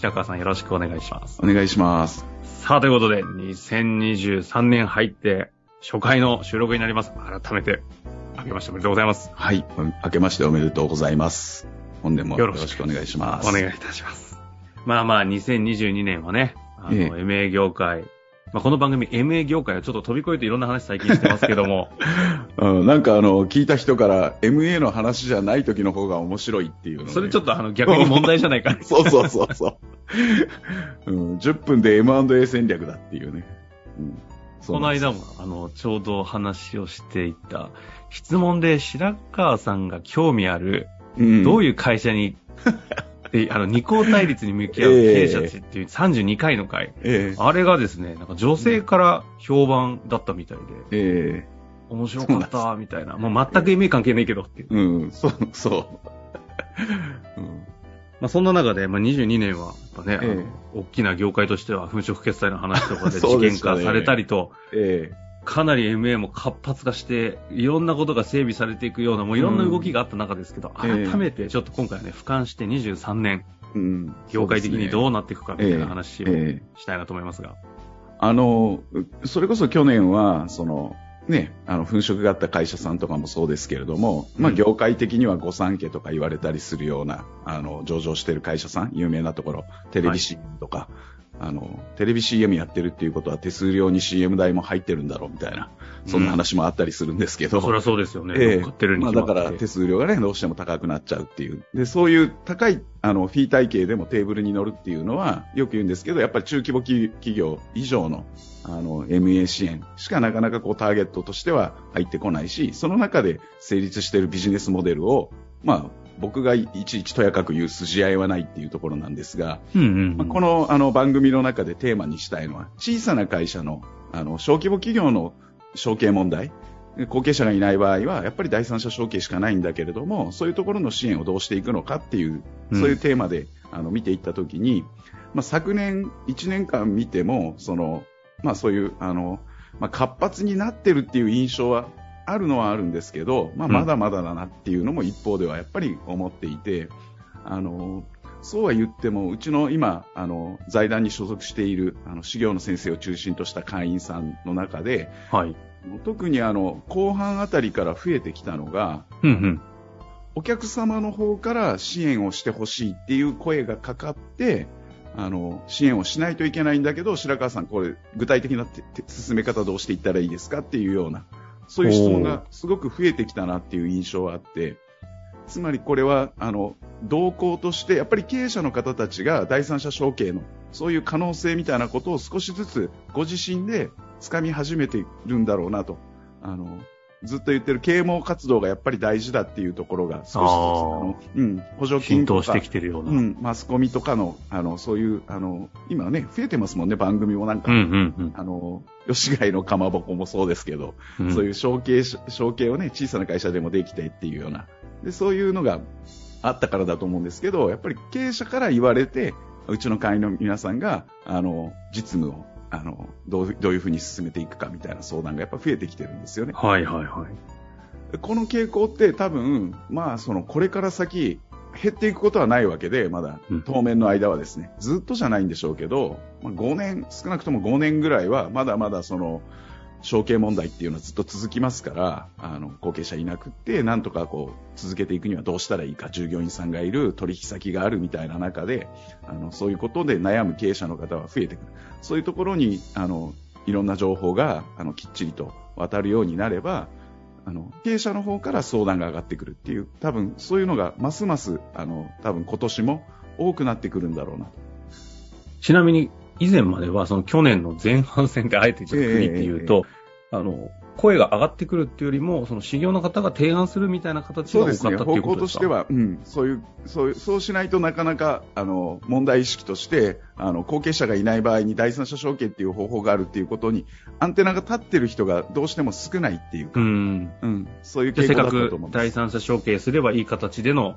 白川さんよろしくお願いします。お願いします。さあ、ということで、2023年入って初回の収録になります。改めて、明けましておめでとうございます。はい。明けましておめでとうございます。本年もよろしくお願いします。お願いいたします。まあまあ、2022年はね、あの、ええ MA 業界、まあこの番組 MA 業界はちょっと飛び越えていろんな話最近してますけども、うん、なんかあの、聞いた人から MA の話じゃない時の方が面白いっていうのでそれちょっとあの逆に問題じゃないかな。そうそうそうそう、うん。10分で M&A 戦略だっていうね。うん、そうこの間も、あの、ちょうど話をしていた、質問で白川さんが興味ある、うん、どういう会社に、で、あの、二項対立に向き合う経営者っていう32回の回、ええ。あれがですね、なんか女性から評判だったみたいで、え面白かった、みたいな。もう全く意味関係ないけどっていう。えうん、そう、そう。うん。まあそんな中で、まあ22年は、やっぱね、え大きな業界としては、粉飾決済の話とかで 事件化されたりと、えかなり MA も活発化して、いろんなことが整備されていくような、もういろんな動きがあった中ですけど、うんええ。改めてちょっと今回はね、俯瞰して23年、えうん、業界的にどううなっていくかみたいな話をええ。したいなと思いますが。あの、それこそ去年は、その、ね、あの、粉飾があった会社さんとかもそうですけれども、まあ、うん。業界的には御三家とか言われたりするような、あの、上場してる会社さん、有名なところ、テレビ CM とか、あの、テレビ CM やってるっていうことは手数料に CM 代も入ってるんだろうみたいな、そんな話もあったりするんですけど、そりゃそうですよね。ええ乗ってるにまあ、だから手数料がね、どうしても高くなっちゃうっていう。で、そういう高い、あの、フィー体系でもテーブルに乗るっていうのは、よく言うんですけど、やっぱり中規模企企業以上の、あの、MA 支援しかなかなかこうターゲットとしては入ってこないし、その中で成立しているビジネスモデルを、まあ、僕がいちいちとやかく言う筋合いはないっていうところなんですが、うんうんうん。まあ、このあの番組の中でテーマにしたいのは、小さな会社のあの小規模企業の承継問題、後継者がいない場合は、やっぱり第三者承継しかないんだけれども、そういうところの支援をどうしていくのかっていう、うん。そういうテーマであの見ていったときに、まあ、昨年1年間見ても、その、まあそういう、あの、まあ、活発になってるっていう印象はあるのはあるんですけど、まあ、うんまだまだだなっていうのも一方ではやっぱり思っていて、あの、そうは言っても、うちの今、あの、財団に所属している、あの、修行の先生を中心とした会員さんの中で、はい。特にあの、後半あたりから増えてきたのが、うんうん。お客様の方から支援をしてほしいっていう声がかかって、あの、支援をしないといけないんだけど、白川さん、これ、具体的な進め方どうしていったらいいですかっていうような、そういう質問がすごく増えてきたなっていう印象はあって、つまりこれは、あの、動向として、やっぱり経営者の方たちが第三者承継の、そういう可能性みたいなことを少しずつご自身で掴み始めているんだろうなと。あの、ずっと言ってる啓蒙活動がやっぱり大事だっていうところが少しずつ、うん、補助金とか浸透してきてるような。うんうん、マスコミとかの、あの、そういう、あの、今ね、増えてますもんね、番組もなんか、うんうんあの、吉貝のかまぼこもそうですけど、うん。そういう承継し、承継をね、小さな会社でもできてっていうような、で、そういうのがあったからだと思うんですけど、やっぱり経営者から言われて、うちの会員の皆さんが、あの、実務を、あの、どう、どういうふうに進めていくかみたいな相談がやっぱ増えてきてるんですよね。はいはいはい。この傾向って多分、まあ、その、これから先、減っていくことはないわけで、まだうん、当面の間はですね、ずっとじゃないんでしょうけど、まあ、5年、少なくとも5年ぐらいは、まだまだその、承継問題っていうのはずっと続きますから、あの、後継者いなくって、なんとかこう、続けていくにはどうしたらいいか、従業員さんがいる、取引先があるみたいな中で、あの、そういうことで悩む経営者の方は増えてくる。そういうところに、あの、いろんな情報が、あの、きっちりと渡るようになれば、あの、経営者の方から相談が上がってくるっていう、多分そういうのがますます、あの、多分今年も多くなってくるんだろうなと。ちなみに、以前までは、その去年の前半戦であえてじゃあ国っていうと、あの、声が上がってくるっていうよりも、その修行の方が提案するみたいな形が多かったっていうことですか？方向としては、うん、そういう、そういう、そうしないとなかなか、あの、問題意識として、あの、後継者がいない場合に第三者承継っていう方法があるっていうことに、アンテナが立ってる人がどうしても少ないっていうか、うん、うん、そういう傾向だったと思うんです。第三者承継すればいい形での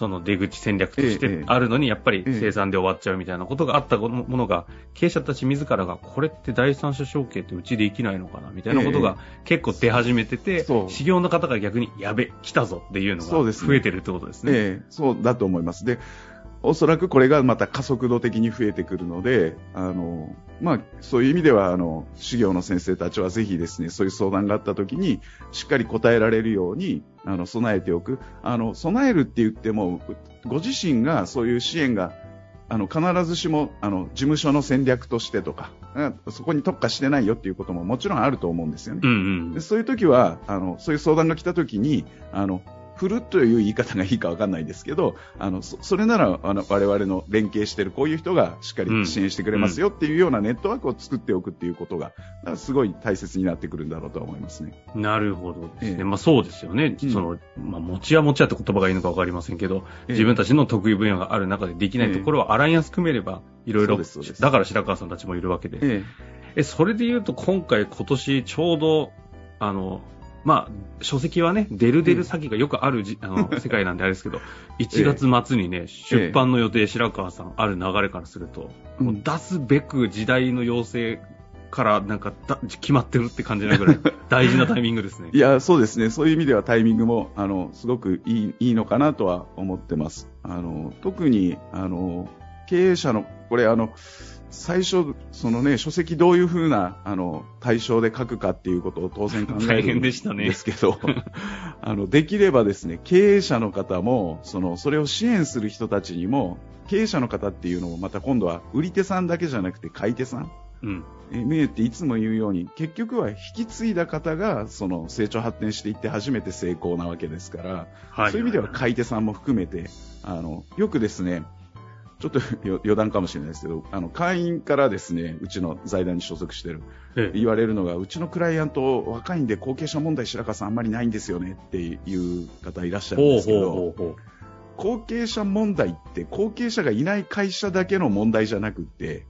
その出口戦略としてあるのに、やっぱり生産で終わっちゃうみたいなことがあったものが、経営者たち自らが、これって第三者承継ってうちできないのかなみたいなことが結構出始めてて、修行の方が逆に、やべ、来たぞっていうのが増えてるってことですね。ええ、そうだと思います。で、おそらくこれがまた加速度的に増えてくるので、あの、まあ、そういう意味では、あの、修行の先生たちはぜひですね、そういう相談があった時に、しっかり答えられるように、あの、備えておく。あの、備えるって言っても、ご自身がそういう支援が、あの、必ずしも、あの、事務所の戦略としてとか、そこに特化してないよっていうことももちろんあると思うんですよね。うんうん、でそういう時は、あの、そういう相談が来た時に、あの、振るという言い方がいいかわかんないですけど、あの、そそれなら、あの、我々の連携しているこういう人がしっかり支援してくれますよっていうようなネットワークを作っておくっていうことが、すごい大切になってくるんだろうと思いますね。なるほどですね。ええ、まあそうですよね。その、まあ、持ちや持ちやって言葉がいいのかわかりませんけど、え、自分たちの得意分野がある中でできないところはアライアンス組めれば、いろいろ、だから白川さんたちもいるわけで。え、それで言うと今回今年ちょうど、あの、まあ、書籍はね、デルデル詐欺がよくあるじ、あの、世界なんであれですけど、1月末にね、出版の予定、白川さん、ある流れからすると、もう出すべく時代の要請からなんかだ決まってるって感じなぐらい 大事なタイミングですね。いや、そうですね。そういう意味ではタイミングも、あの、すごくいい、いいのかなとは思ってます。あの、特に、あの、経営者の、これあの、最初、そのね、書籍どういうふうな、あの、対象で書くかっていうことを当然考えるんですけど、ね、あの、できればですね、経営者の方も、その、それを支援する人たちにも、経営者の方っていうのもまた今度は売り手さんだけじゃなくて買い手さん。うん。え、っていつも言うように、結局は引き継いだ方が、その成長発展していって初めて成功なわけですから、はい、そういう意味では買い手さんも含めて、あの、よくですね、ちょっと 余談かもしれないですけど、あの、会員からですね、うちの財団に所属してる、ええ、言われるのが、うちのクライアント若いんで後継者問題白川さんあんまりないんですよねっていう方いらっしゃるんですけど、後継者問題って後継者がいない会社だけの問題じゃなくて、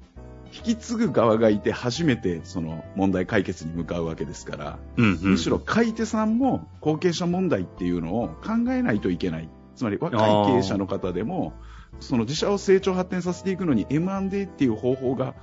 引き継ぐ側がいて初めてその問題解決に向かうわけですから、うんうん、むしろ買い手さんも後継者問題っていうのを考えないといけない。つまり若い経営者の方でも、その自社を成長発展させていくのに M&A っていう方法が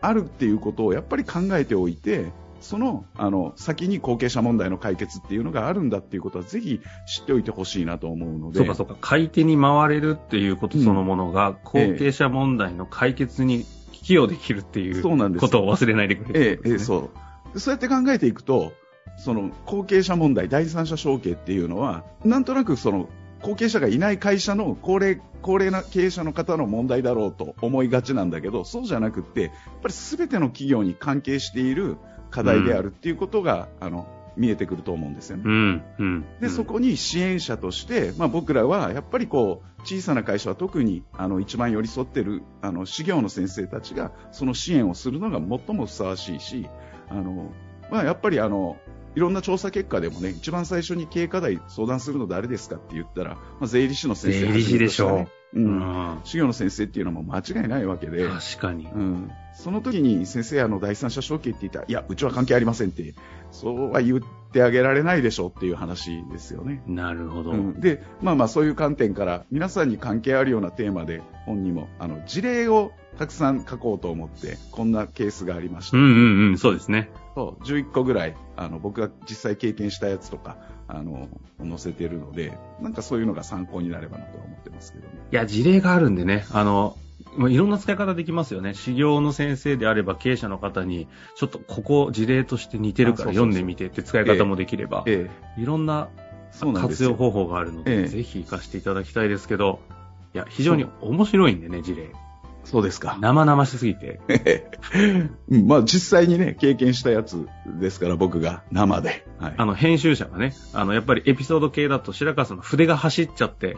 あるっていうことをやっぱり考えておいて、その、あの、先に後継者問題の解決っていうのがあるんだっていうことはぜひ知っておいてほしいなと思うので。そうかそうか。買い手に回れるっていうことそのものが、後継者問題の解決に寄与できるっていうことを忘れないでくれ、ね、ええ、ええ、そう。そうやって考えていくと、その後継者問題、第三者承継っていうのは、なんとなくその後継者がいない会社の高齢高齢な経営者の方の問題だろうと思いがちなんだけどそうじゃなくてやっぱり全ての企業に関係している課題であるっていうことが、うん、あの見えてくると思うんですよね。うんうん、でそこに支援者として、まあ、僕らはやっぱりこう小さな会社は特にあの一番寄り添っているあの事業の先生たちがその支援をするのが最もふさわしいしあの、まあ、やっぱりあのいろんな調査結果でもね、一番最初に経営課題相談するの誰ですかって言ったら、まあ、税理士の先生、税理士でしょう。うん。修行の先生っていうのも間違いないわけで。確かに。うん。その時に先生、あの、第三者承継って言ったら、いや、うちは関係ありませんって、そうは言ってあげられないでしょうっていう話ですよね。なるほど。うん、で、まあまあそういう観点から、皆さんに関係あるようなテーマで、本にも、あの、事例をたくさん書こうと思って、こんなケースがありました。うんうんうん、そうですね。そう、11個ぐらい、あの、僕が実際経験したやつとか、あの、載せてるので、なんかそういうのが参考になればなと思ってますけどね。いや、事例があるんでね、あの、まあ、いろんな使い方できますよね。修行の先生であれば経営者の方に、ちょっとここ事例として似てるから読んでみてって使い方もできれば、ええ、いろんな活用方法があるので、でぜひ活かしていただきたいですけど、いや、非常に面白いんでね、事例。そうですか。生々しすぎて。うん、まあ実際にね、経験したやつですから、僕が生で。はい、あの、編集者がね、あの、やっぱりエピソード系だと白川さんの筆が走っちゃって、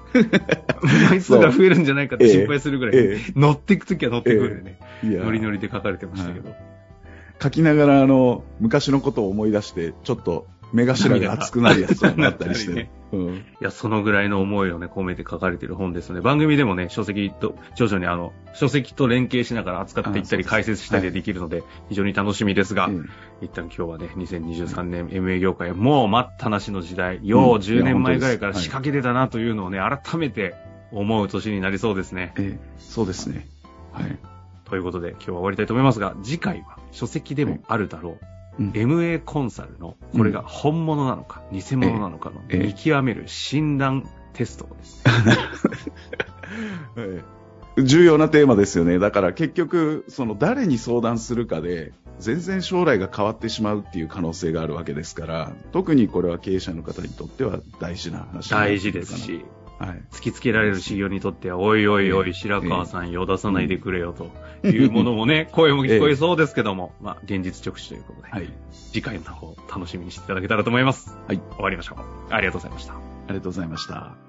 枚数が増えるんじゃないかって心配するぐらい、ええ乗っていくときは乗っていくんでね、ノリノリで書かれてましたけど。書きながら、あの、昔のことを思い出して、ちょっと目頭が熱くなるやつになったりして、ねうん、いや、そのぐらいの思いをね、込めて書かれている本ですので、番組でもね、書籍と、徐々にあの、書籍と連携しながら扱っていったり、解説したりできるので、非常に楽しみですが、一旦今日はね、2023年 MA 業界、もう待ったなしの時代、よう10年前ぐらいから仕掛けてたなというのをね、改めて思う年になりそうですね。ええ、そうですね。はい。ということで、今日は終わりたいと思いますが、次回は書籍でもあるだろう。うん、MA コンサルの、これが本物なのか、偽物なのかの見極める診断テストです。重要なテーマですよね。だから結局、その誰に相談するかで、全然将来が変わってしまうっていう可能性があるわけですから、特にこれは経営者の方にとっては大事な話大事ですし、はい、突きつけられる修行にとっては、おいおいおい、白川さん、よ出さないでくれよというものもね、声も聞こえそうですけども、まあ、現実直視ということで、はい、次回の方、楽しみにしていただけたらと思います。はい。終わりましょう。ありがとうございました。ありがとうございました。